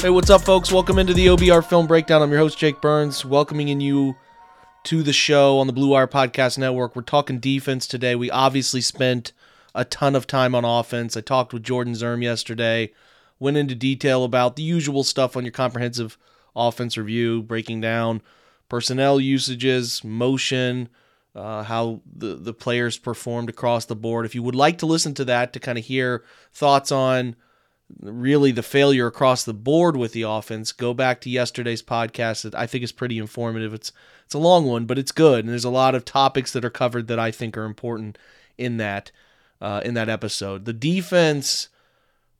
Hey, what's up, folks? Welcome into the OBR Film Breakdown. I'm your host, Jake Burns, welcoming in you to the show on the Blue Wire Podcast Network. We're talking defense today. We obviously spent a ton of time on offense. I talked with Jordan Zirm yesterday, went into detail about the usual stuff on your comprehensive offense review, breaking down personnel usages, motion, uh, how the, the players performed across the board. If you would like to listen to that to kind of hear thoughts on – really the failure across the board with the offense, go back to yesterday's podcast. That I think is pretty informative. It's it's a long one, but it's good, and there's a lot of topics that are covered that I think are important in that uh, in that episode. The defense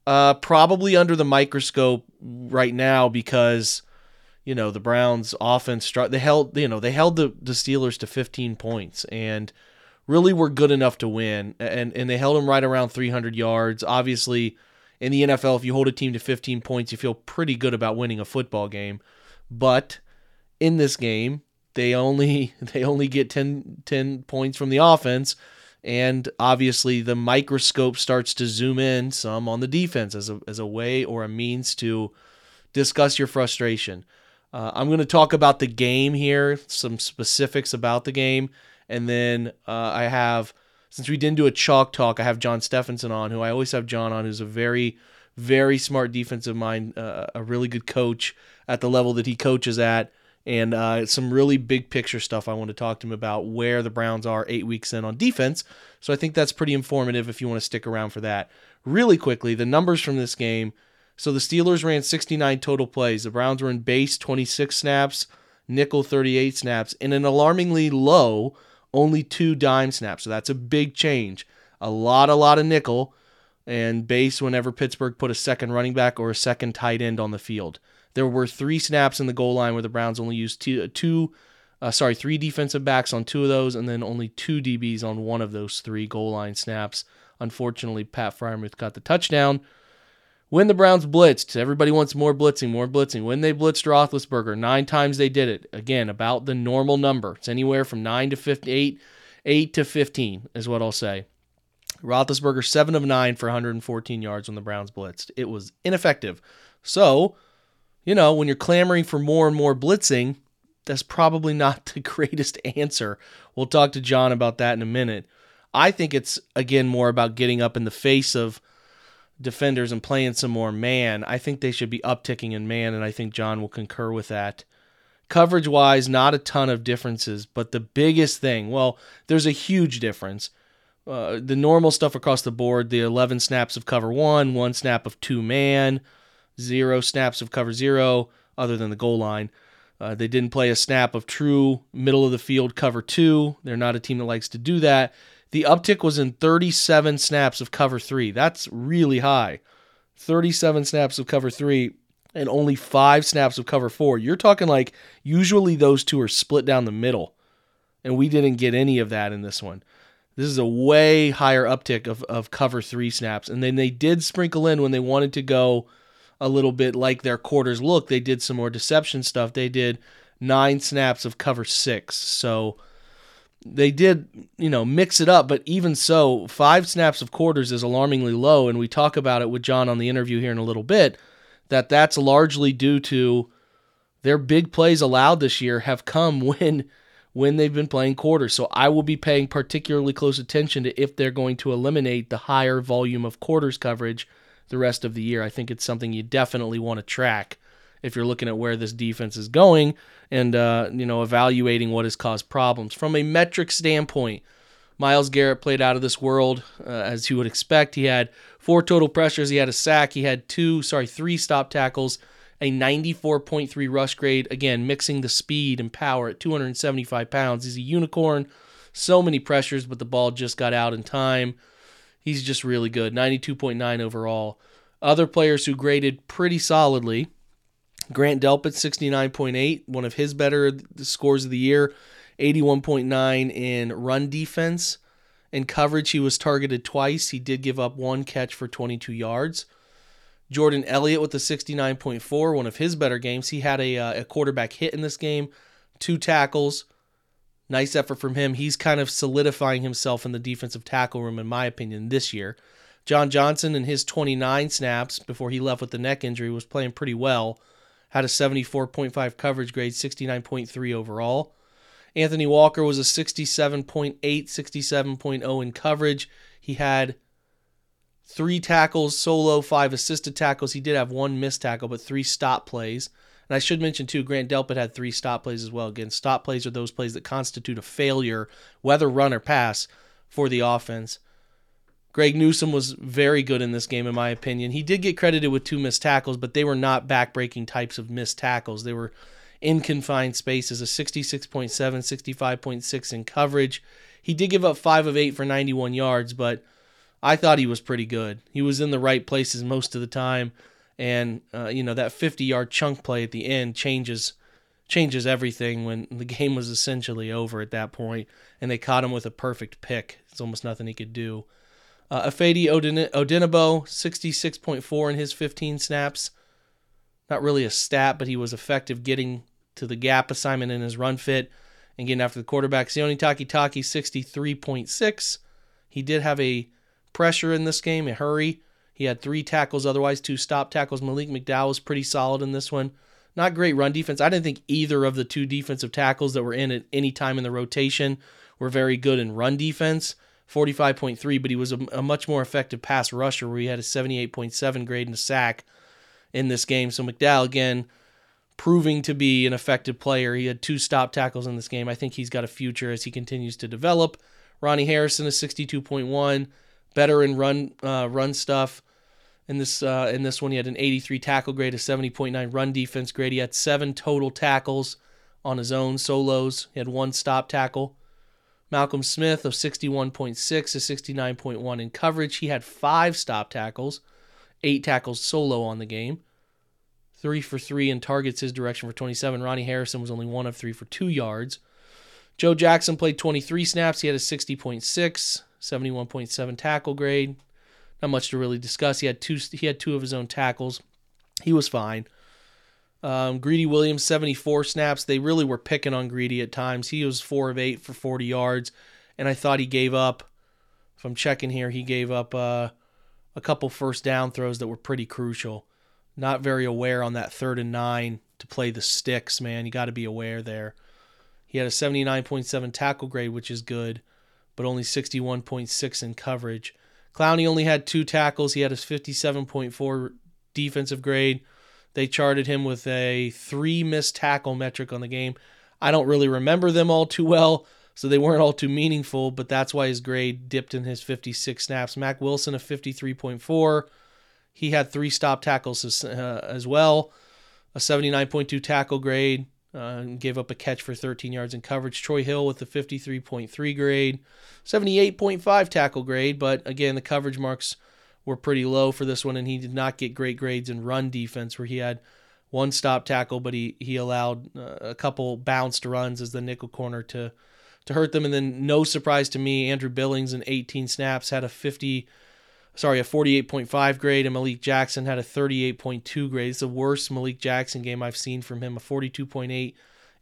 uh, probably under the microscope right now because you know the Browns offense they held you know they held the, the Steelers to 15 points and really were good enough to win and and they held them right around 300 yards obviously in the NFL, if you hold a team to 15 points, you feel pretty good about winning a football game. But in this game, they only they only get 10, 10 points from the offense, and obviously the microscope starts to zoom in some on the defense as a as a way or a means to discuss your frustration. Uh, I'm going to talk about the game here, some specifics about the game, and then uh, I have since we didn't do a chalk talk, I have John Stephenson on, who I always have John on, who's a very, very smart defensive mind, uh, a really good coach at the level that he coaches at, and uh, some really big picture stuff I want to talk to him about where the Browns are eight weeks in on defense. So I think that's pretty informative if you want to stick around for that. Really quickly, the numbers from this game. So the Steelers ran 69 total plays. The Browns were in base 26 snaps, nickel 38 snaps, and an alarmingly low only two dime snaps. So that's a big change. A lot, a lot of nickel and base whenever Pittsburgh put a second running back or a second tight end on the field. There were three snaps in the goal line where the Browns only used two, two uh, sorry, three defensive backs on two of those, and then only two DBs on one of those three goal line snaps. Unfortunately, Pat Freiermuth got the touchdown. When the Browns blitzed, everybody wants more blitzing, more blitzing. When they blitzed Roethlisberger, nine times they did it. Again, about the normal number. It's anywhere from nine to 58, eight to 15 is what I'll say. Roethlisberger, seven of nine for 114 yards when the Browns blitzed. It was ineffective. So, you know, when you're clamoring for more and more blitzing, that's probably not the greatest answer. We'll talk to John about that in a minute. I think it's, again, more about getting up in the face of defenders and playing some more man, I think they should be upticking in man, and I think John will concur with that. Coverage wise, not a ton of differences, but the biggest thing, well, there's a huge difference. Uh, the normal stuff across the board, the 11 snaps of cover one, one snap of two man, zero snaps of cover zero, other than the goal line. Uh, they didn't play a snap of true middle of the field cover two. They're not a team that likes to do that. The uptick was in 37 snaps of cover three. That's really high. 37 snaps of cover three and only five snaps of cover four. You're talking like usually those two are split down the middle, and we didn't get any of that in this one. This is a way higher uptick of, of cover three snaps. And then they did sprinkle in when they wanted to go a little bit like their quarters look, they did some more deception stuff. They did nine snaps of cover six. So they did, you know, mix it up, but even so, five snaps of quarters is alarmingly low, and we talk about it with John on the interview here in a little bit. That that's largely due to their big plays allowed this year have come when when they've been playing quarters. So I will be paying particularly close attention to if they're going to eliminate the higher volume of quarters coverage the rest of the year. I think it's something you definitely want to track if you're looking at where this defense is going and uh, you know evaluating what has caused problems from a metric standpoint. Myles Garrett played out of this world uh, as you would expect. He had four total pressures. He had a sack. He had two, sorry, three stop tackles, a 94.3 rush grade. Again, mixing the speed and power at 275 pounds. He's a unicorn. So many pressures, but the ball just got out in time. He's just really good. 92.9 overall. Other players who graded pretty solidly Grant Delpit, 69.8, one of his better scores of the year. 81.9 in run defense. In coverage, he was targeted twice. He did give up one catch for 22 yards. Jordan Elliott with the 69.4, one of his better games. He had a, uh, a quarterback hit in this game, two tackles. Nice effort from him. He's kind of solidifying himself in the defensive tackle room, in my opinion, this year. John Johnson, in his 29 snaps before he left with the neck injury, was playing pretty well. Had a 74.5 coverage grade, 69.3 overall. Anthony Walker was a 67.8, 67.0 in coverage. He had three tackles solo, five assisted tackles. He did have one missed tackle, but three stop plays. And I should mention too, Grant Delpit had three stop plays as well. Again, stop plays are those plays that constitute a failure, whether run or pass, for the offense. Greg Newsome was very good in this game, in my opinion. He did get credited with two missed tackles, but they were not backbreaking types of missed tackles. They were in confined spaces, a 66.7, 65.6 in coverage. He did give up five of eight for 91 yards, but I thought he was pretty good. He was in the right places most of the time and uh, you know that 50 yard chunk play at the end changes changes everything when the game was essentially over at that point and they caught him with a perfect pick it's almost nothing he could do uh, Ifeadi Odin- Odenigbo 66.4 in his 15 snaps not really a stat but he was effective getting to the gap assignment in his run fit and getting after the quarterback Sione Takitaki 63.6 he did have a pressure in this game a hurry he had three tackles, otherwise two stop tackles. Malik McDowell was pretty solid in this one. Not great run defense. I didn't think either of the two defensive tackles that were in at any time in the rotation were very good in run defense. 45.3, but he was a, a much more effective pass rusher where he had a 78.7 grade in a sack in this game. So McDowell, again, proving to be an effective player. He had two stop tackles in this game. I think he's got a future as he continues to develop. Ronnie Harrison is 62.1, better in run uh, run stuff. In this uh, in this one, he had an 83 tackle grade, a 70.9 run defense grade. He had seven total tackles on his own solos. He had one stop tackle. Malcolm Smith of 61.6 to 69.1 in coverage. He had five stop tackles, eight tackles solo on the game. Three for three in targets his direction for 27. Ronnie Harrison was only one of three for two yards. Joe Jackson played 23 snaps. He had a 60.6, 71.7 tackle grade. Not much to really discuss. He had two. He had two of his own tackles. He was fine. Um, Greedy Williams, 74 snaps. They really were picking on Greedy at times. He was four of eight for 40 yards, and I thought he gave up. If I'm checking here, he gave up uh, a couple first down throws that were pretty crucial. Not very aware on that third and nine to play the sticks, man. You got to be aware there. He had a 79.7 tackle grade, which is good, but only 61.6 in coverage. Clowney only had two tackles. He had a 57.4 defensive grade. They charted him with a three missed tackle metric on the game. I don't really remember them all too well, so they weren't all too meaningful, but that's why his grade dipped in his 56 snaps. Mac Wilson, a 53.4. He had three stop tackles as, uh, as well, a 79.2 tackle grade, uh, gave up a catch for 13 yards in coverage. Troy Hill with a 53.3 grade, 78.5 tackle grade, but again, the coverage marks were pretty low for this one, and he did not get great grades in run defense, where he had one stop tackle, but he he allowed uh, a couple bounced runs as the nickel corner to to hurt them. And then, no surprise to me, Andrew Billings in 18 snaps had a 50 sorry, a 48.5 grade, and Malik Jackson had a 38.2 grade. It's the worst Malik Jackson game I've seen from him, a 42.8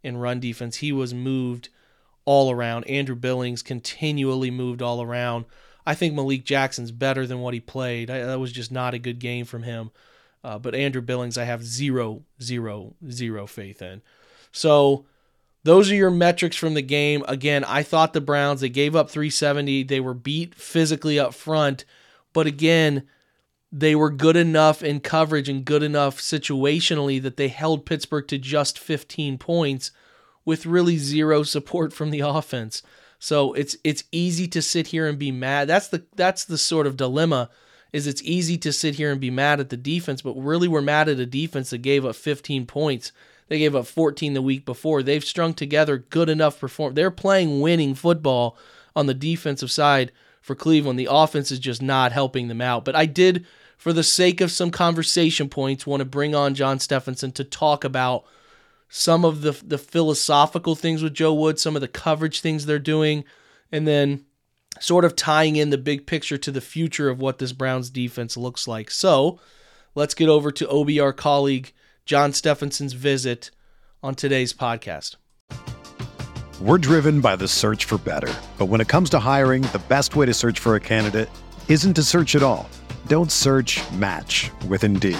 in run defense. He was moved all around. Andrew Billings continually moved all around. I think Malik Jackson's better than what he played. I, that was just not a good game from him. Uh, but Andrew Billings, I have zero, zero, zero faith in. So those are your metrics from the game. Again, I thought the Browns, they gave up 370. They were beat physically up front but again, they were good enough in coverage and good enough situationally that they held Pittsburgh to just 15 points with really zero support from the offense. So it's it's easy to sit here and be mad. That's the that's the sort of dilemma is it's easy to sit here and be mad at the defense, but really we're mad at a defense that gave up 15 points. They gave up 14 the week before. They've strung together good enough perform. They're playing winning football on the defensive side for Cleveland. The offense is just not helping them out. But I did for the sake of some conversation points, want to bring on John Stephenson to talk about some of the the philosophical things with Joe Wood, some of the coverage things they're doing, and then sort of tying in the big picture to the future of what this Browns defense looks like. So, let's get over to OBR colleague John Stephenson's visit on today's podcast. We're driven by the search for better. But when it comes to hiring, the best way to search for a candidate isn't to search at all. Don't search match with Indeed.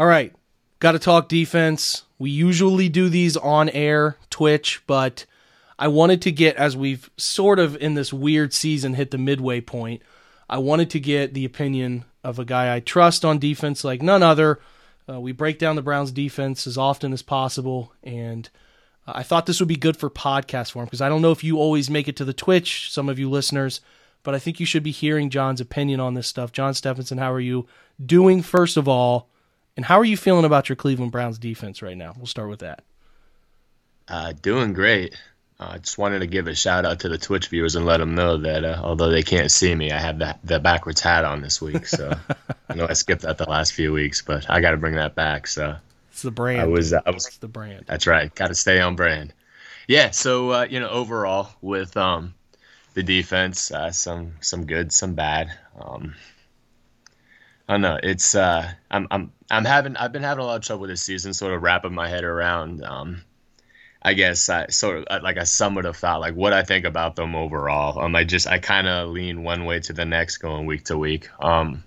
All right, got to talk defense. We usually do these on air, Twitch, but I wanted to get, as we've sort of in this weird season hit the midway point, I wanted to get the opinion of a guy I trust on defense like none other. Uh, we break down the Browns defense as often as possible, and uh, I thought this would be good for podcast form because I don't know if you always make it to the Twitch, some of you listeners, but I think you should be hearing John's opinion on this stuff. John Stephenson, how are you doing, first of all? And how are you feeling about your Cleveland Browns defense right now? We'll start with that. Uh, doing great. I uh, just wanted to give a shout out to the Twitch viewers and let them know that uh, although they can't see me, I have the, the backwards hat on this week. So I know I skipped that the last few weeks, but I got to bring that back. So it's the brand. I was, I was it's the brand. That's right. Got to stay on brand. Yeah. So uh, you know, overall with um, the defense, uh, some some good, some bad. Um, I don't know. It's uh, I'm I'm I'm having I've been having a lot of trouble this season, sort of wrapping my head around. Um, I guess I sort of like I somewhat have thought like what I think about them overall. Um, I just I kind of lean one way to the next, going week to week. Um,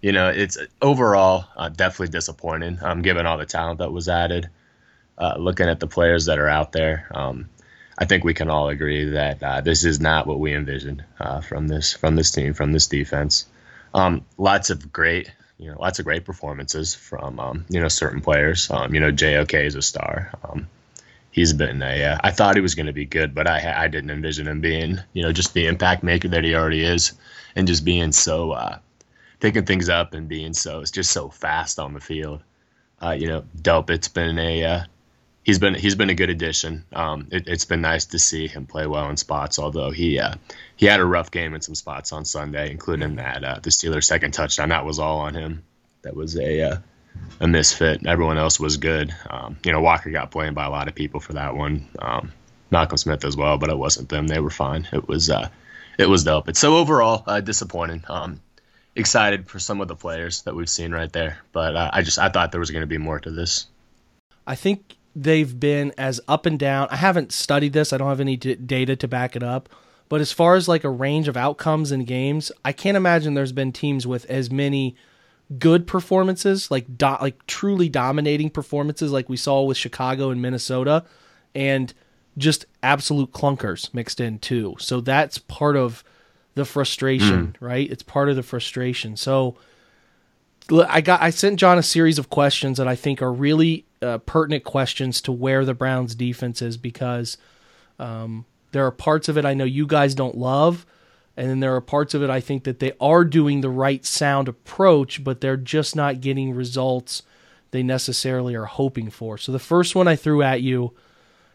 you know, it's overall uh, definitely disappointing. Um, given all the talent that was added, uh, looking at the players that are out there, um, I think we can all agree that uh, this is not what we envisioned uh, from this from this team from this defense. Um, lots of great, you know, lots of great performances from um, you know certain players. Um, you know, JOK is a star. Um, he's been a. Uh, I thought he was going to be good, but I I didn't envision him being you know just the impact maker that he already is, and just being so uh, picking things up and being so it's just so fast on the field. Uh, you know, dope. It's been a uh, he's been he's been a good addition. Um, it, has been nice to see him play well in spots. Although he uh, he had a rough game in some spots on Sunday, including that uh, the Steelers' second touchdown. That was all on him. That was a uh, a misfit. Everyone else was good. Um, you know, Walker got blamed by a lot of people for that one. Um, Malcolm Smith as well, but it wasn't them. They were fine. It was uh, it was dope. It's so overall uh, disappointing. Um, excited for some of the players that we've seen right there, but uh, I just I thought there was going to be more to this. I think they've been as up and down. I haven't studied this. I don't have any d- data to back it up. But as far as like a range of outcomes in games, I can't imagine there's been teams with as many good performances, like do- like truly dominating performances, like we saw with Chicago and Minnesota, and just absolute clunkers mixed in too. So that's part of the frustration, mm. right? It's part of the frustration. So I got I sent John a series of questions that I think are really uh, pertinent questions to where the Browns defense is because um, there are parts of it I know you guys don't love. And then there are parts of it I think that they are doing the right sound approach, but they're just not getting results they necessarily are hoping for. So the first one I threw at you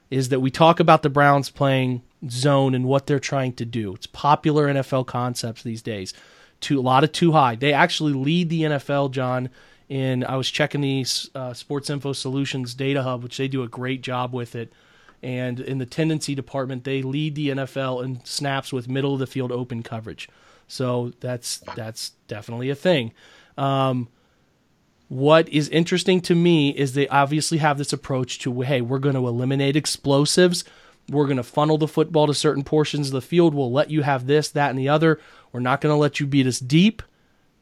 is that we talk about the Browns playing zone and what they're trying to do. It's popular NFL concepts these days. Too, a lot of too high. They actually lead the NFL, John. In I was checking the uh, Sports Info Solutions Data Hub, which they do a great job with it. And in the tendency department, they lead the NFL in snaps with middle of the field open coverage. So that's that's definitely a thing. Um, what is interesting to me is they obviously have this approach to hey, we're going to eliminate explosives. We're going to funnel the football to certain portions of the field. We'll let you have this, that, and the other. We're not going to let you beat us deep,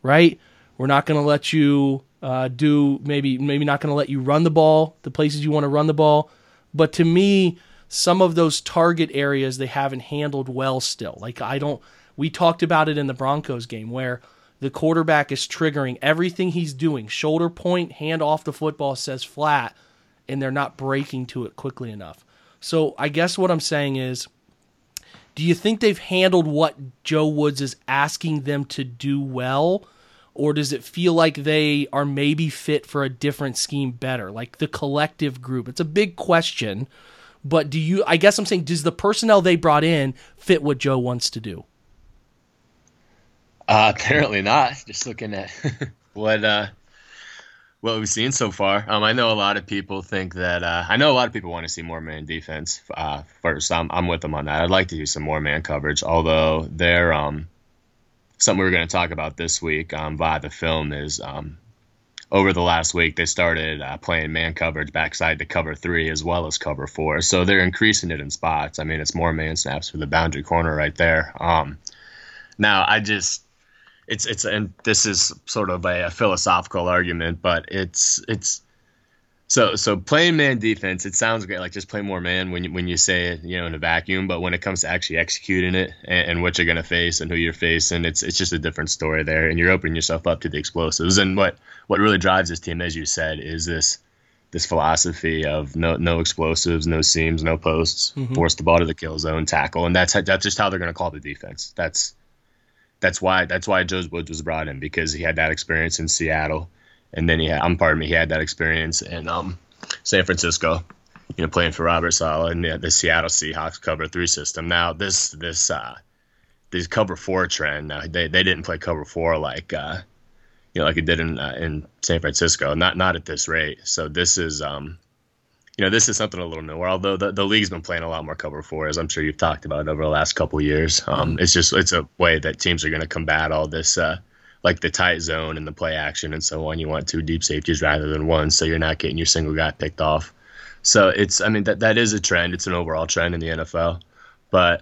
right? We're not going to let you uh, do maybe maybe not going to let you run the ball the places you want to run the ball. But to me, some of those target areas they haven't handled well still. Like I don't. We talked about it in the Broncos game where the quarterback is triggering everything he's doing. Shoulder point, hand off the football says flat, and they're not breaking to it quickly enough. So I guess what I'm saying is, do you think they've handled what Joe Woods is asking them to do well? Or does it feel like they are maybe fit for a different scheme better, like the collective group? It's a big question, but do you, I guess I'm saying, does the personnel they brought in fit what Joe wants to do? Uh, apparently not. Just looking at what uh, what we've seen so far. Um, I know a lot of people think that uh, I know a lot of people want to see more man defense. Uh, first, I'm I'm with them on that. I'd like to do some more man coverage, although they're um something we are going to talk about this week um, via the film is um over the last week they started uh, playing man coverage backside to cover three as well as cover four, so they're increasing it in spots. I mean, it's more man snaps for the boundary corner right there. Um, now I just it's it's and this is sort of a, a, philosophical argument, but it's it's so so playing man defense. It sounds great, like just play more man when you when you say it, you know, in a vacuum. But when it comes to actually executing it and, and what you're going to face and who you're facing, it's it's just a different story there, and you're opening yourself up to the explosives. And what what really drives this team, as you said, is this this philosophy of no no explosives, no seams, no posts, mm-hmm. force the ball to the kill zone, tackle, and that's that's just how they're going to call the defense. That's that's why that's why Joe Woods was brought in because he had that experience in Seattle, and then he had, I'm pardon me, he had that experience in um, San Francisco, you know, playing for Robert Saleh and the, the Seattle Seahawks cover three system. Now this this uh, this cover four trend, now they they didn't play cover four like uh, you know like it did in uh, in San Francisco, not not at this rate. So this is um, you know, this is something a little newer. Although the, the league's been playing a lot more cover four, as I'm sure you've talked about over the last couple years. Um. It's just it's a way that teams are going to combat all this, uh, like the tight zone and the play action and so on. You want two deep safeties rather than one, so you're not getting your single guy picked off. So it's, I mean, that that is a trend. It's an overall trend in the NFL, but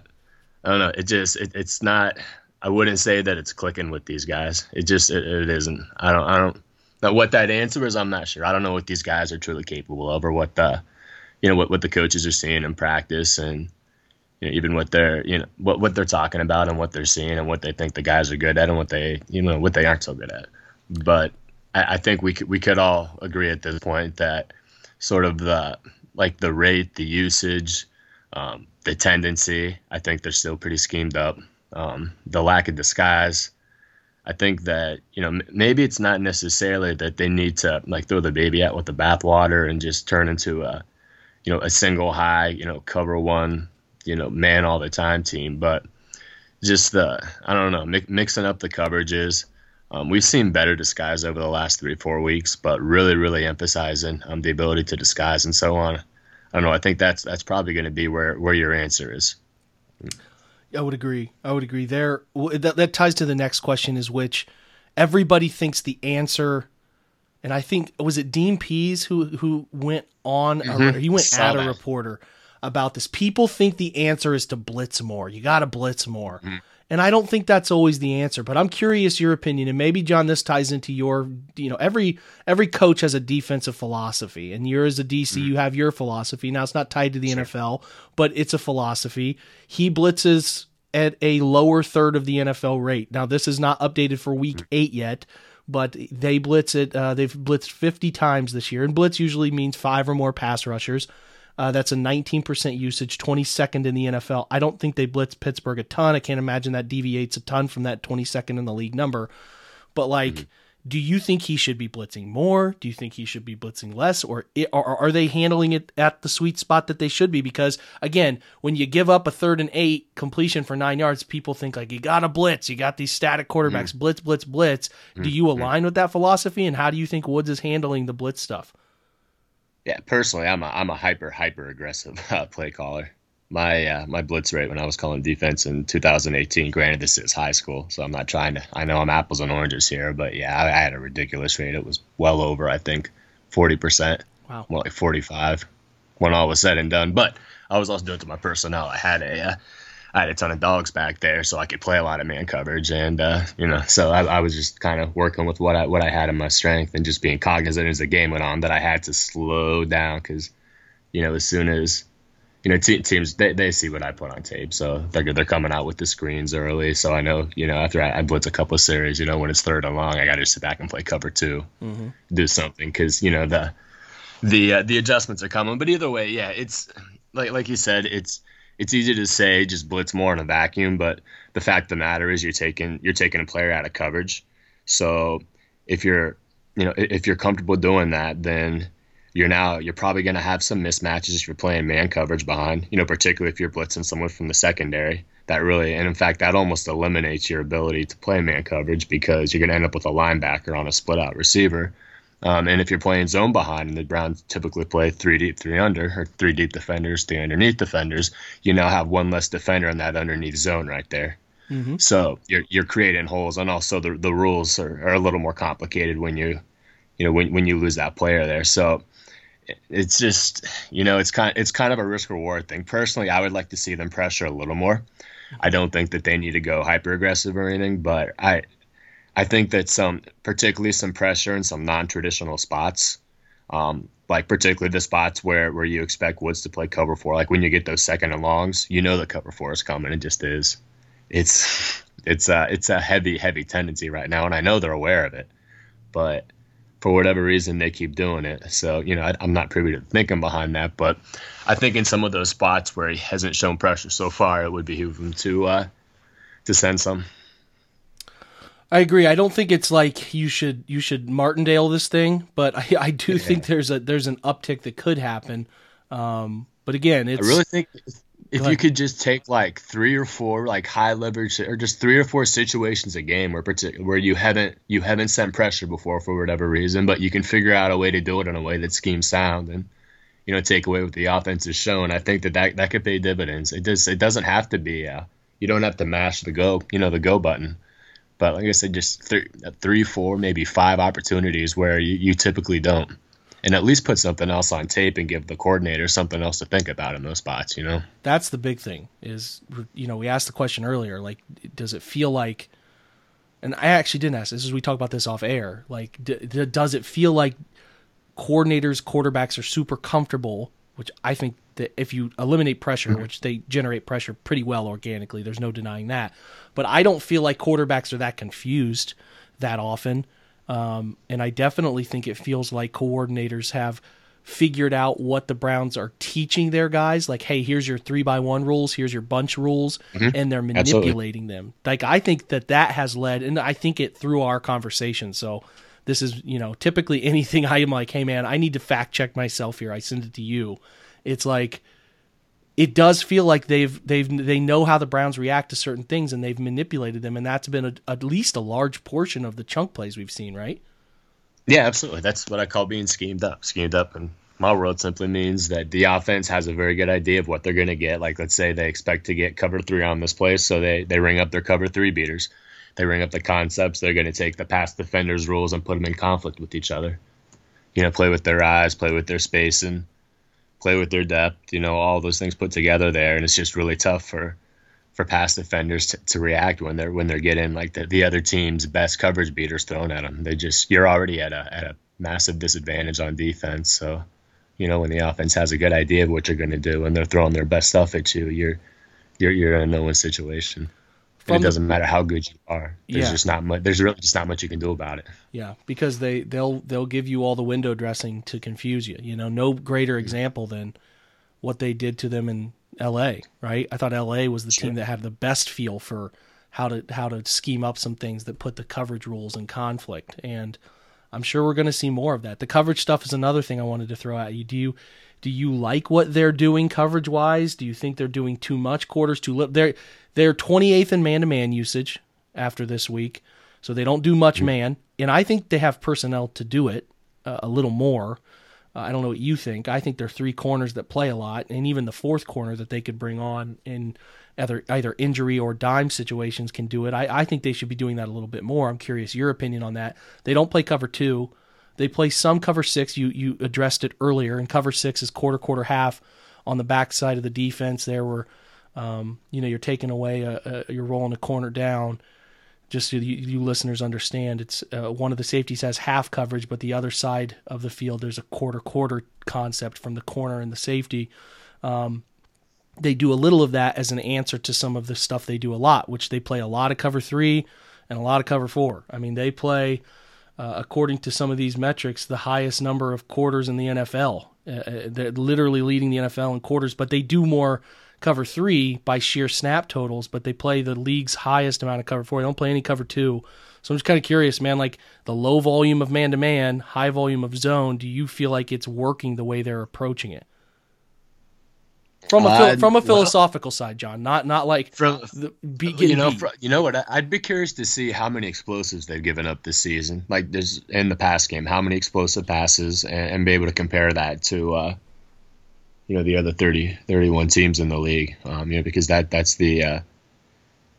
I don't know. It just it, it's not. I wouldn't say that it's clicking with these guys. It just it, it isn't. I don't I don't now, what that answer is, I'm not sure. I don't know what these guys are truly capable of, or what the, you know, what, what the coaches are seeing in practice, and you know, even what they're, you know, what what they're talking about, and what they're seeing, and what they think the guys are good at, and what they, you know, what they aren't so good at. But I, I think we could we could all agree at this point that sort of the like the rate, the usage, um, the tendency. I think they're still pretty schemed up. Um, the lack of disguise I think that you know maybe it's not necessarily that they need to like throw the baby out with the bathwater and just turn into a you know a single high you know cover one you know man all the time team, but just the I don't know mi- mixing up the coverages. Um, we've seen better disguise over the last three four weeks, but really really emphasizing um, the ability to disguise and so on. I don't know. I think that's that's probably going to be where where your answer is. I would agree. I would agree. There that that ties to the next question is which everybody thinks the answer and I think was it Dean Pees who who went on mm-hmm. a, he went Saw at that. a reporter about this. People think the answer is to blitz more. You got to blitz more. Mm-hmm. And I don't think that's always the answer, but I'm curious your opinion. And maybe John, this ties into your, you know, every every coach has a defensive philosophy, and you're as a DC, mm-hmm. you have your philosophy. Now it's not tied to the sure. NFL, but it's a philosophy. He blitzes at a lower third of the NFL rate. Now this is not updated for Week mm-hmm. Eight yet, but they blitz it. Uh, they've blitzed 50 times this year, and blitz usually means five or more pass rushers. Uh, that's a 19% usage, 22nd in the NFL. I don't think they blitz Pittsburgh a ton. I can't imagine that deviates a ton from that 22nd in the league number. But like, mm-hmm. do you think he should be blitzing more? Do you think he should be blitzing less, or, it, or are they handling it at the sweet spot that they should be? Because again, when you give up a third and eight completion for nine yards, people think like you got to blitz. You got these static quarterbacks, mm-hmm. blitz, blitz, blitz. Mm-hmm. Do you align with that philosophy? And how do you think Woods is handling the blitz stuff? Yeah, personally, I'm a I'm a hyper hyper aggressive uh, play caller. My uh, my blitz rate when I was calling defense in 2018. Granted, this is high school, so I'm not trying to. I know I'm apples and oranges here, but yeah, I, I had a ridiculous rate. It was well over, I think, 40 percent. Wow. More like 45 when all was said and done. But I was also doing it to my personnel. I had a uh, I had a ton of dogs back there, so I could play a lot of man coverage, and uh, you know, so I, I was just kind of working with what I what I had in my strength, and just being cognizant as the game went on that I had to slow down because, you know, as soon as you know, te- teams they, they see what I put on tape, so they're they're coming out with the screens early. So I know, you know, after I, I blitz a couple of series, you know, when it's third and long, I got to sit back and play cover 2 mm-hmm. do something because you know the the uh, the adjustments are coming. But either way, yeah, it's like like you said, it's it's easy to say just blitz more in a vacuum, but the fact of the matter is you're taking you're taking a player out of coverage. So if you're you know if you're comfortable doing that, then you're now you're probably going to have some mismatches if you're playing man coverage behind. You know, particularly if you're blitzing someone from the secondary. That really, and in fact, that almost eliminates your ability to play man coverage because you're going to end up with a linebacker on a split out receiver um, and if you're playing zone behind, and the Browns typically play three deep, three under, or three deep defenders, three underneath defenders, you now have one less defender in that underneath zone right there. Mm-hmm. So you're you're creating holes, and also the the rules are, are a little more complicated when you, you know, when when you lose that player there. So it's just you know it's kind it's kind of a risk reward thing. Personally, I would like to see them pressure a little more. I don't think that they need to go hyper aggressive or anything, but I I think that some, particularly some pressure in some non-traditional spots, um, like particularly the spots where where you expect Woods to play cover four, like when you get those second and longs, you know the cover four is coming. It just is. It's it's a it's a heavy heavy tendency right now, and I know they're aware of it, but for whatever reason they keep doing it. So you know I, am not privy to thinking behind that, but I think in some of those spots where he hasn't shown pressure so far, it would behoove him to uh, to send some. I agree. I don't think it's like you should you should Martindale this thing, but I, I do yeah. think there's a there's an uptick that could happen. Um, but again, it's I really think if you could just take like three or four like high leverage or just three or four situations a game where where you haven't you haven't sent pressure before for whatever reason, but you can figure out a way to do it in a way that schemes sound and you know take away what the offense is showing. I think that that, that could pay dividends. It does. It doesn't have to be. Uh, you don't have to mash the go you know the go button. But like I said, just th- uh, three, four, maybe five opportunities where you, you typically don't. And at least put something else on tape and give the coordinator something else to think about in those spots, you know? That's the big thing is, you know, we asked the question earlier, like, does it feel like, and I actually didn't ask this as we talk about this off air, like, d- d- does it feel like coordinators, quarterbacks are super comfortable, which I think that if you eliminate pressure, mm-hmm. which they generate pressure pretty well organically, there's no denying that. But I don't feel like quarterbacks are that confused that often. Um, and I definitely think it feels like coordinators have figured out what the Browns are teaching their guys. Like, hey, here's your three by one rules, here's your bunch rules, mm-hmm. and they're manipulating Absolutely. them. Like, I think that that has led, and I think it through our conversation. So, this is, you know, typically anything I am like, hey, man, I need to fact check myself here. I send it to you it's like it does feel like they've they've they know how the Browns react to certain things and they've manipulated them and that's been a, at least a large portion of the chunk plays we've seen, right? Yeah, absolutely. That's what I call being schemed up. Schemed up in my world simply means that the offense has a very good idea of what they're going to get. Like let's say they expect to get cover 3 on this play, so they they ring up their cover 3 beaters. They ring up the concepts. They're going to take the pass defenders rules and put them in conflict with each other. You know, play with their eyes, play with their spacing play with their depth, you know, all those things put together there, and it's just really tough for for pass defenders to, to react when they're when they're getting like the, the other team's best coverage beaters thrown at them. They just you're already at a at a massive disadvantage on defense. So, you know, when the offense has a good idea of what you're going to do and they're throwing their best stuff at you, you're you're you're in a no-win situation it doesn't matter how good you are. There's yeah. just not much. There's really just not much you can do about it. Yeah, because they they'll they'll give you all the window dressing to confuse you. You know, no greater mm-hmm. example than what they did to them in L.A. Right? I thought L.A. was the sure. team that had the best feel for how to how to scheme up some things that put the coverage rules in conflict, and I'm sure we're going to see more of that. The coverage stuff is another thing I wanted to throw at you. Do you do you like what they're doing coverage wise? Do you think they're doing too much quarters too little? They're they're 28th in man to man usage after this week, so they don't do much man, and I think they have personnel to do it uh, a little more. Uh, I don't know what you think. I think they're three corners that play a lot, and even the fourth corner that they could bring on in either either injury or dime situations can do it. I, I think they should be doing that a little bit more. I'm curious your opinion on that. They don't play cover two. They play some cover six. You you addressed it earlier, and cover six is quarter, quarter, half on the backside of the defense. There were, um, you know, you're taking away, a, a, you're rolling a corner down. Just so you, you listeners understand, it's uh, one of the safeties has half coverage, but the other side of the field there's a quarter quarter concept from the corner and the safety. Um, they do a little of that as an answer to some of the stuff they do a lot, which they play a lot of cover three and a lot of cover four. I mean, they play uh, according to some of these metrics, the highest number of quarters in the NFL. Uh, uh, they're literally leading the NFL in quarters, but they do more cover three by sheer snap totals, but they play the league's highest amount of cover four. They don't play any cover two. So I'm just kind of curious, man, like the low volume of man to man, high volume of zone, do you feel like it's working the way they're approaching it? From a uh, from a philosophical well, side, John, not not like from the beat, you know from, you know what I'd be curious to see how many explosives they've given up this season. Like there's in the past game, how many explosive passes, and, and be able to compare that to uh, you know the other 30, 31 teams in the league. Um, you know because that that's the uh,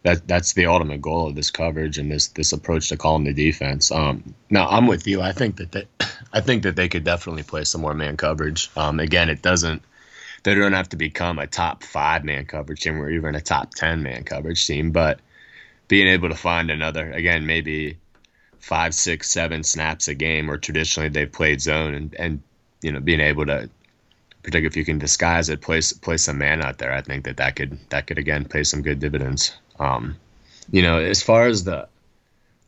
that that's the ultimate goal of this coverage and this this approach to calling the defense. Um, now I'm with you. I think that they, I think that they could definitely play some more man coverage. Um, again, it doesn't they don't have to become a top five man coverage team or even a top 10 man coverage team, but being able to find another, again, maybe five, six, seven snaps a game, or traditionally they've played zone and, and you know, being able to, particularly if you can disguise it, place, place some man out there, I think that that could, that could again pay some good dividends. Um, you know, as far as the,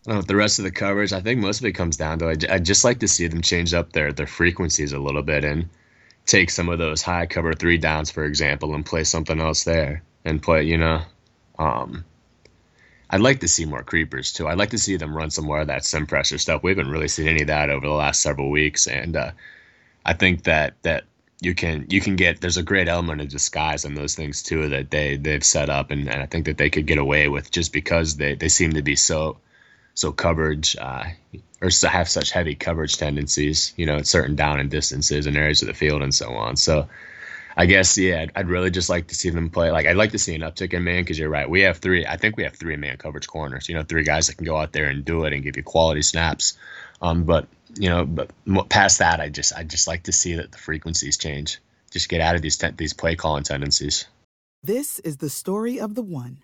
know, the rest of the coverage, I think most of it comes down to I, I just like to see them change up their their frequencies a little bit and take some of those high cover three downs, for example, and play something else there and play, you know. Um, I'd like to see more creepers too. I'd like to see them run some more of that sim pressure stuff. We haven't really seen any of that over the last several weeks, and uh, I think that that you can you can get there's a great element of disguise in those things too that they they've set up, and, and I think that they could get away with just because they they seem to be so so coverage uh, or have such heavy coverage tendencies, you know, at certain down and distances and areas of the field and so on. So I guess, yeah, I'd, I'd really just like to see them play. Like, I'd like to see an uptick in man because you're right. We have three, I think we have three man coverage corners, you know, three guys that can go out there and do it and give you quality snaps. Um, but, you know, but past that, I just, I just like to see that the frequencies change. Just get out of these, te- these play calling tendencies. This is the story of the one.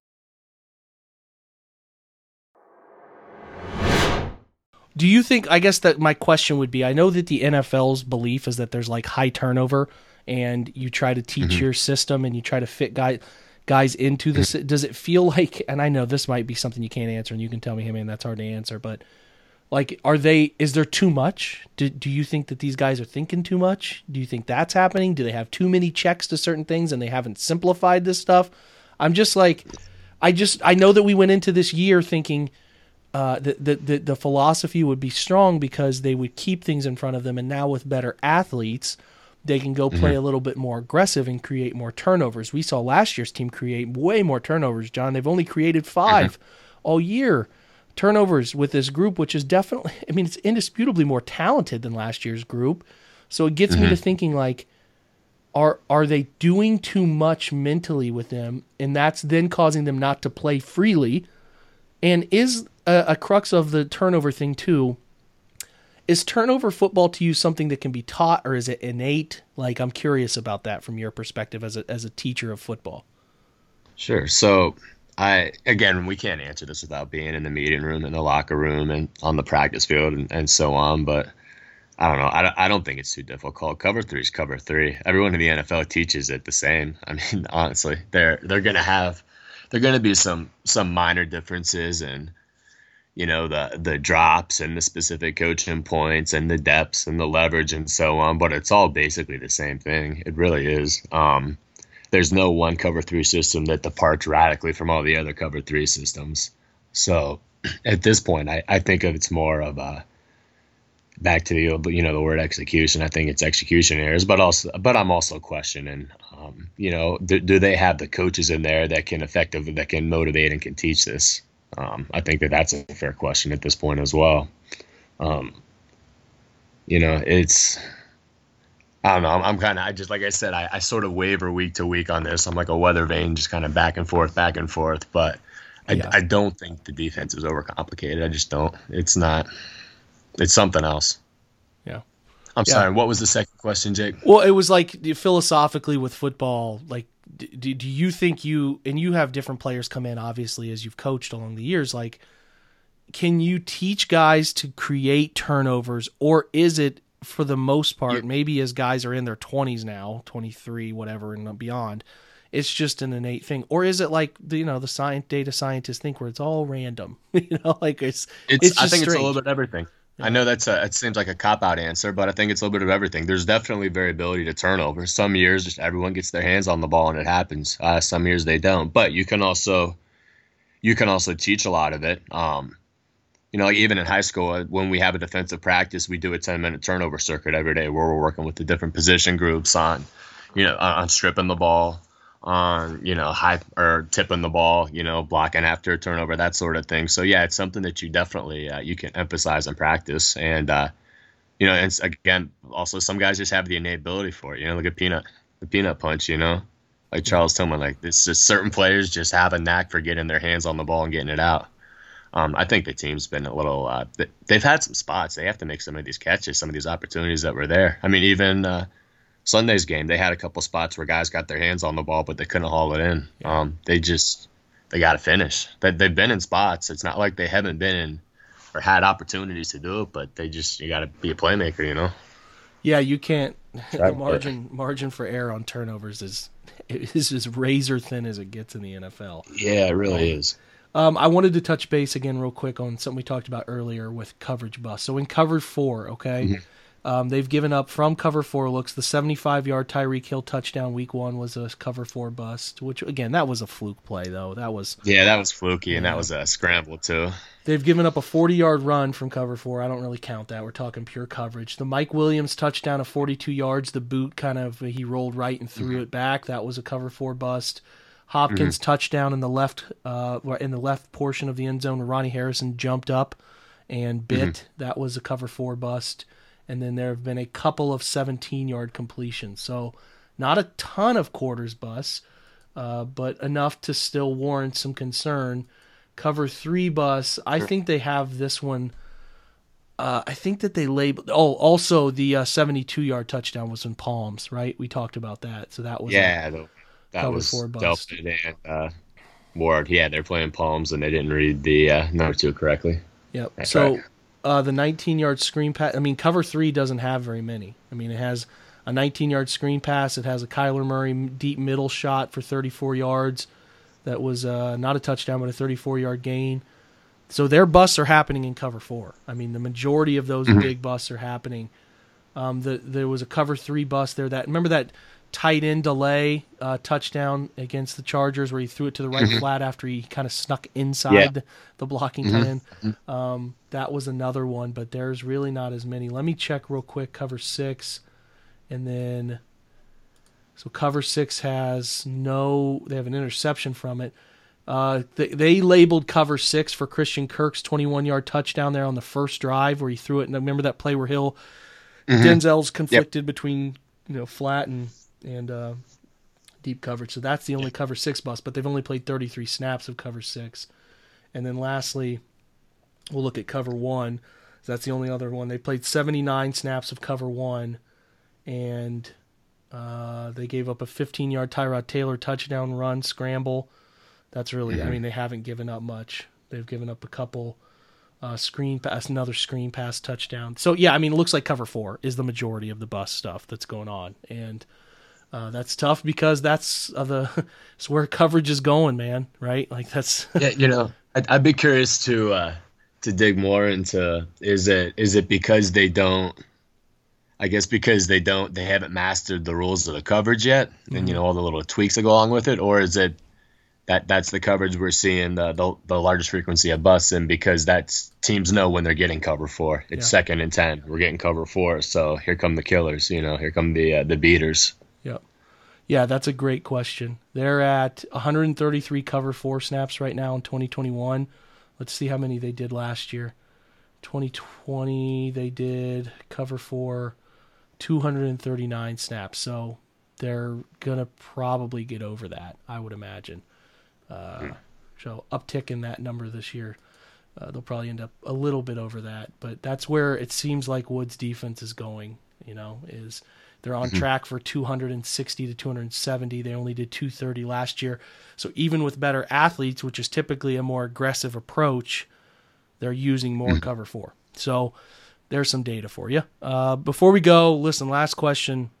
Do you think? I guess that my question would be: I know that the NFL's belief is that there's like high turnover, and you try to teach mm-hmm. your system and you try to fit guys guys into this. Mm-hmm. Does it feel like? And I know this might be something you can't answer, and you can tell me, hey man, that's hard to answer, but like, are they? Is there too much? Do Do you think that these guys are thinking too much? Do you think that's happening? Do they have too many checks to certain things, and they haven't simplified this stuff? I'm just like, I just I know that we went into this year thinking uh, the, the, the the philosophy would be strong because they would keep things in front of them, and now with better athletes, they can go play mm-hmm. a little bit more aggressive and create more turnovers. We saw last year's team create way more turnovers, John. They've only created 5 mm-hmm. all year turnovers with this group, which is definitely, I mean, it's indisputably more talented than last year's group. So it gets mm-hmm. me to thinking like, are are they doing too much mentally with them, and that's then causing them not to play freely? And is a, a crux of the turnover thing too is turnover football to you something that can be taught or is it innate like i'm curious about that from your perspective as a, as a teacher of football sure so I again, we can't answer this without being in the meeting room, in the locker room, and on the practice field, and, and so on. But I don't know. I, I don't think it's too difficult. Cover three is cover three. Everyone in the NFL teaches it the same. I mean, honestly, they're they're gonna have they're gonna be some some minor differences and you know the the drops and the specific coaching points and the depths and the leverage and so on. But it's all basically the same thing. It really is. Um, there's no one cover three system that departs radically from all the other cover three systems. So at this point, I, I think of it's more of a back to the you know the word execution. I think it's execution errors, but also but I'm also questioning, um, you know, do, do, they have the coaches in there that can effectively that can motivate and can teach this? Um, I think that that's a fair question at this point as well. Um, you know, it's I don't know. I'm, I'm kind of, I just, like I said, I, I sort of waver week to week on this. I'm like a weather vane, just kind of back and forth, back and forth. But I, yeah. I don't think the defense is overcomplicated. I just don't. It's not, it's something else. Yeah. I'm yeah. sorry. What was the second question, Jake? Well, it was like philosophically with football, like, do, do you think you, and you have different players come in, obviously, as you've coached along the years, like, can you teach guys to create turnovers or is it for the most part, yeah. maybe as guys are in their 20s now, 23, whatever, and beyond, it's just an innate thing. Or is it like the, you know the science data scientists think where it's all random? you know, like it's it's. it's I think strange. it's a little bit everything. I know that's a, it seems like a cop out answer, but I think it's a little bit of everything. There's definitely variability to turnover. Some years just everyone gets their hands on the ball and it happens. Uh, some years they don't. But you can also you can also teach a lot of it. Um, you know, like even in high school, uh, when we have a defensive practice, we do a 10 minute turnover circuit every day where we're working with the different position groups on, you know, on stripping the ball, on, you know, high or tipping the ball, you know, blocking after a turnover, that sort of thing. So, yeah, it's something that you definitely, uh, you can emphasize in practice. And, uh, you know, and again, also some guys just have the innate ability for it. You know, look at Peanut, the Peanut punch, you know, like Charles Tillman, like it's just certain players just have a knack for getting their hands on the ball and getting it out. Um, I think the team's been a little. Uh, they've had some spots. They have to make some of these catches, some of these opportunities that were there. I mean, even uh, Sunday's game, they had a couple spots where guys got their hands on the ball, but they couldn't haul it in. Um, they just they got to finish. They, they've been in spots. It's not like they haven't been in or had opportunities to do it, but they just you got to be a playmaker, you know. Yeah, you can't. The margin margin for error on turnovers is is as razor thin as it gets in the NFL. Yeah, it really um, is. Um, I wanted to touch base again real quick on something we talked about earlier with coverage bust. So in cover four, okay, mm-hmm. Um, they've given up from cover four looks. The 75 yard Tyreek Hill touchdown week one was a cover four bust, which again that was a fluke play though. That was yeah, that was fluky, yeah. and that was a scramble too. They've given up a 40 yard run from cover four. I don't really count that. We're talking pure coverage. The Mike Williams touchdown of 42 yards, the boot kind of he rolled right and threw mm-hmm. it back. That was a cover four bust. Hopkins mm-hmm. touchdown in the left uh, in the left portion of the end zone. Ronnie Harrison jumped up and bit. Mm-hmm. That was a cover four bust. And then there have been a couple of 17 yard completions. So not a ton of quarters bus, uh, but enough to still warrant some concern. Cover three bus. I think they have this one. Uh, I think that they labeled. Oh, also the 72 uh, yard touchdown was in Palms, right? We talked about that. So that was yeah. A, that was Delpit and uh, Ward. Yeah, they're playing palms and they didn't read the uh, number two correctly. Yep. That's so right. Uh, the 19 yard screen pass. I mean, cover three doesn't have very many. I mean, it has a 19 yard screen pass. It has a Kyler Murray deep middle shot for 34 yards. That was uh, not a touchdown, but a 34 yard gain. So their busts are happening in cover four. I mean, the majority of those mm-hmm. big busts are happening. Um, the, there was a cover three bust there. That remember that tight end delay uh, touchdown against the Chargers where he threw it to the right mm-hmm. flat after he kind of snuck inside yeah. the blocking mm-hmm. tight end. Mm-hmm. Um, that was another one, but there's really not as many. Let me check real quick. Cover six, and then so cover six has no. They have an interception from it. Uh, they, they, labeled cover six for Christian Kirk's 21 yard touchdown there on the first drive where he threw it. And remember that play where Hill, mm-hmm. Denzel's conflicted yep. between you know flat and and uh, deep coverage. So that's the only cover six bus, but they've only played 33 snaps of cover six. And then lastly, we'll look at cover one. That's the only other one. They played 79 snaps of cover one, and uh, they gave up a 15 yard Tyrod Taylor touchdown run scramble. That's really, I mean, they haven't given up much. They've given up a couple uh, screen pass, another screen pass touchdown. So yeah, I mean, it looks like cover four is the majority of the bus stuff that's going on, and uh, that's tough because that's uh, the it's where coverage is going, man. Right? Like that's yeah, you know, I'd, I'd be curious to uh, to dig more into is it is it because they don't I guess because they don't they haven't mastered the rules of the coverage yet and Mm-hmm. you know all the little tweaks that go along with it or is it that that's the coverage we're seeing the the, the largest frequency of busts in because that's teams know when they're getting cover four it's Yeah. second and 10 we're getting cover four so here come the killers you know here come the uh, the beaters. Yeah, that's a great question. They're at 133 cover four snaps right now in 2021. Let's see how many they did last year. 2020 they did cover four 239 snaps. So they're gonna probably get over that, I would imagine. Uh, so uptick in that number this year. Uh, they'll probably end up a little bit over that, but that's where it seems like Woods' defense is going. You know, is they're on mm-hmm. track for 260 to 270. They only did 230 last year. So even with better athletes, which is typically a more aggressive approach, they're using more mm-hmm. cover four. So there's some data for you. Uh, before we go, listen, last question.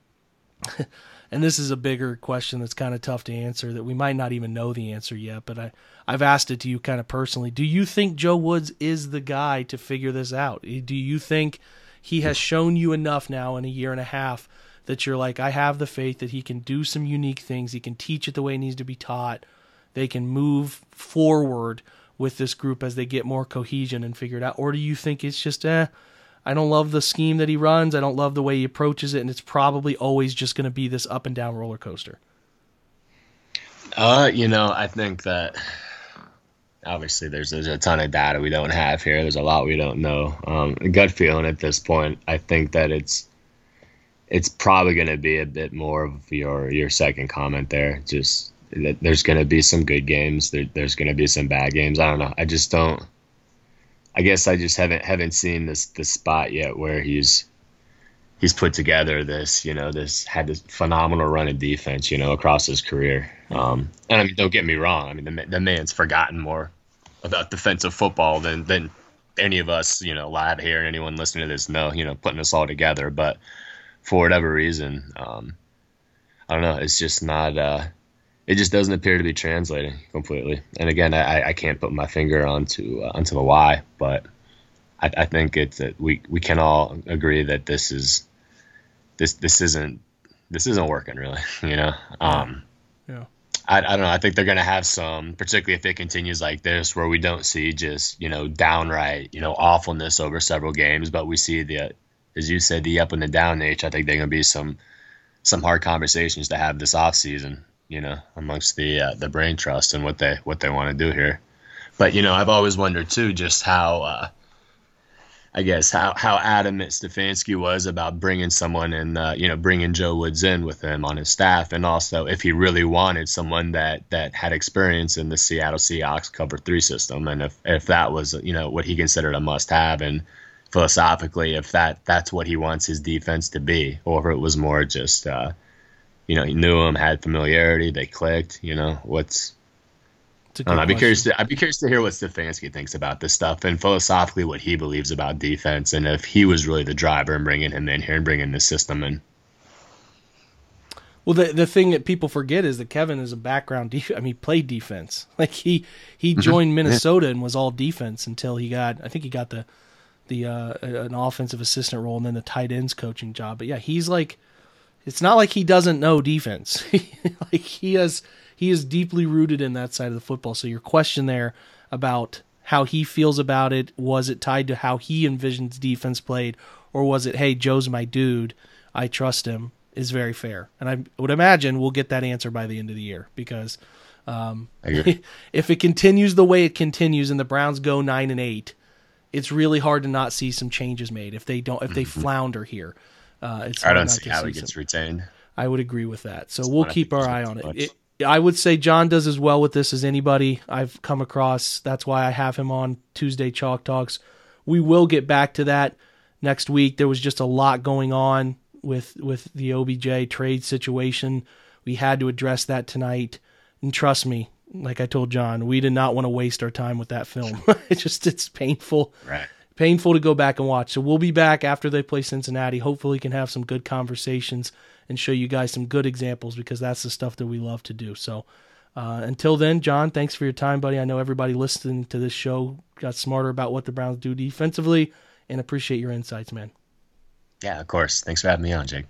and this is a bigger question that's kind of tough to answer that we might not even know the answer yet, but I, I've asked it to you kind of personally. Do you think Joe Woods is the guy to figure this out? Do you think he has mm. shown you enough now in a year and a half that you're like, I have the faith that he can do some unique things, he can teach it the way it needs to be taught, they can move forward with this group as they get more cohesion and figure it out? Or do you think it's just, eh, I don't love the scheme that he runs. I don't love the way he approaches it, and it's probably always just going to be this up and down roller coaster. Uh, you know, I think that obviously there's there's a ton of data we don't have here. There's a lot we don't know. Um, gut feeling at this point, I think that it's it's probably going to be a bit more of your your second comment there. Just that there's going to be some good games. There, there's going to be some bad games. I don't know. I just don't. I guess I just haven't haven't seen this this spot yet where he's he's put together this, you know, this had this phenomenal run of defense, you know, across his career. Um, and I mean, don't get me wrong. I mean, the, the man's forgotten more about defensive football than than any of us, you know, live here and anyone listening to this know, you know, putting us all together. But for whatever reason, um, I don't know. It's just not. Uh, it just doesn't appear to be translating completely. And again, I, I can't put my finger onto uh, onto the why, but I, I think it's that we we can all agree that this is this this isn't this isn't working really. You know. Um, Yeah. I, I don't know. I think they're going to have some, particularly if it continues like this, where we don't see just you know downright you know awfulness over several games, but we see the, as you said, the up and the down nature. I think they're going to be some some hard conversations to have this off season, you know, amongst the uh, the brain trust and what they what they want to do here. But you know, I've always wondered too, just how. Uh, I guess how how adamant Stefanski was about bringing someone and uh, you know bringing Joe Woods in with him on his staff, and also if he really wanted someone that that had experience in the Seattle Seahawks cover three system, and if if that was you know what he considered a must have, and philosophically if that that's what he wants his defense to be, or if it was more just uh, you know he knew him, had familiarity, they clicked, you know what's know, I'd be curious. To, I'd be curious to hear what Stefanski thinks about this stuff and philosophically what he believes about defense, and if he was really the driver in bringing him in here and bringing this system in. Well, the the thing that people forget is that Kevin is a background. Def- I mean, he played defense. Like he he Mm-hmm. joined Minnesota and was all defense until he got. I think he got the the uh, an offensive assistant role and then the tight ends coaching job. But yeah, he's like, it's not like he doesn't know defense. like he has he is deeply rooted in that side of the football. So your question there about how he feels about it was it tied to how he envisions defense played, or was it hey Joe's my dude, I trust him is very fair. And I would imagine we'll get that answer by the end of the year because um, if it continues the way it continues and the Browns go nine and eight, it's really hard to not see some changes made. If they don't, if they flounder here, uh, it's Mm-hmm. I don't see how he gets some- retained. I would agree with that. So we'll keep our eye on it. it. I would say John does as well with this as anybody I've come across. That's why I have him on Tuesday Chalk Talks. We will get back to that next week. There was just a lot going on with with the OBJ trade situation. We had to address that tonight. And trust me, like I told John, we did not want to waste our time with that film. it just it's painful. Right. Painful to go back and watch. So we'll be back after they play Cincinnati. Hopefully, can have some good conversations and show you guys some good examples because that's the stuff that we love to do. So uh, until then, John, thanks for your time, buddy. I know everybody listening to this show got smarter about what the Browns do defensively, and appreciate your insights, man. Yeah, of course. Thanks for having me on, Jake.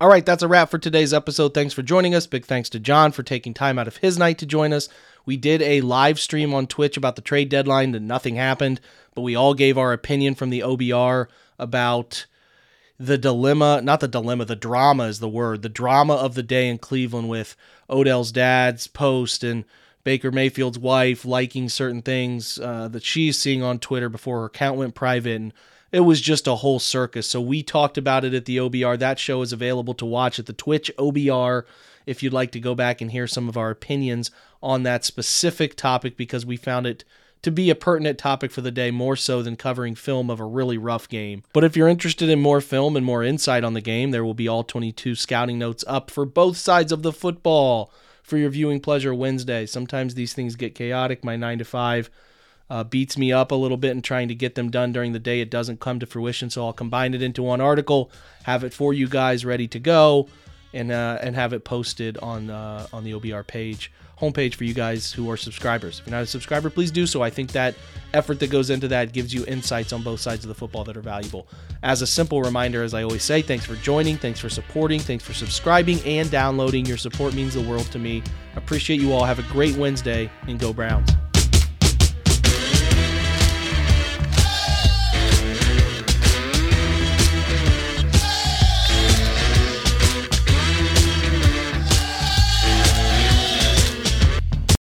All right, that's a wrap for today's episode. Thanks for joining us. Big thanks to John for taking time out of his night to join us. We did a live stream on Twitch about the trade deadline and nothing happened, but we all gave our opinion from the OBR about the dilemma, not the dilemma, the drama is the word, the drama of the day in Cleveland with Odell's dad's post and Baker Mayfield's wife liking certain things uh, that she's seeing on Twitter before her account went private. And it was just a whole circus. So we talked about it at the OBR. That show is available to watch at the Twitch OBR if you'd like to go back and hear some of our opinions on that specific topic because we found it to be a pertinent topic for the day more so than covering film of a really rough game. But if you're interested in more film and more insight on the game, there will be all 22 scouting notes up for both sides of the football for your viewing pleasure Wednesday. Sometimes these things get chaotic. My 9 to 5 uh, beats me up a little bit in trying to get them done during the day. It doesn't come to fruition, so I'll combine it into one article, have it for you guys ready to go, and uh, and have it posted on uh, on the OBR page homepage for you guys who are subscribers. If you're not a subscriber, please do so. I think that effort that goes into that gives you insights on both sides of the football that are valuable. As a simple reminder, as I always say, thanks for joining, thanks for supporting, thanks for subscribing and downloading. Your support means the world to me. Appreciate you all. Have a great Wednesday and go Browns.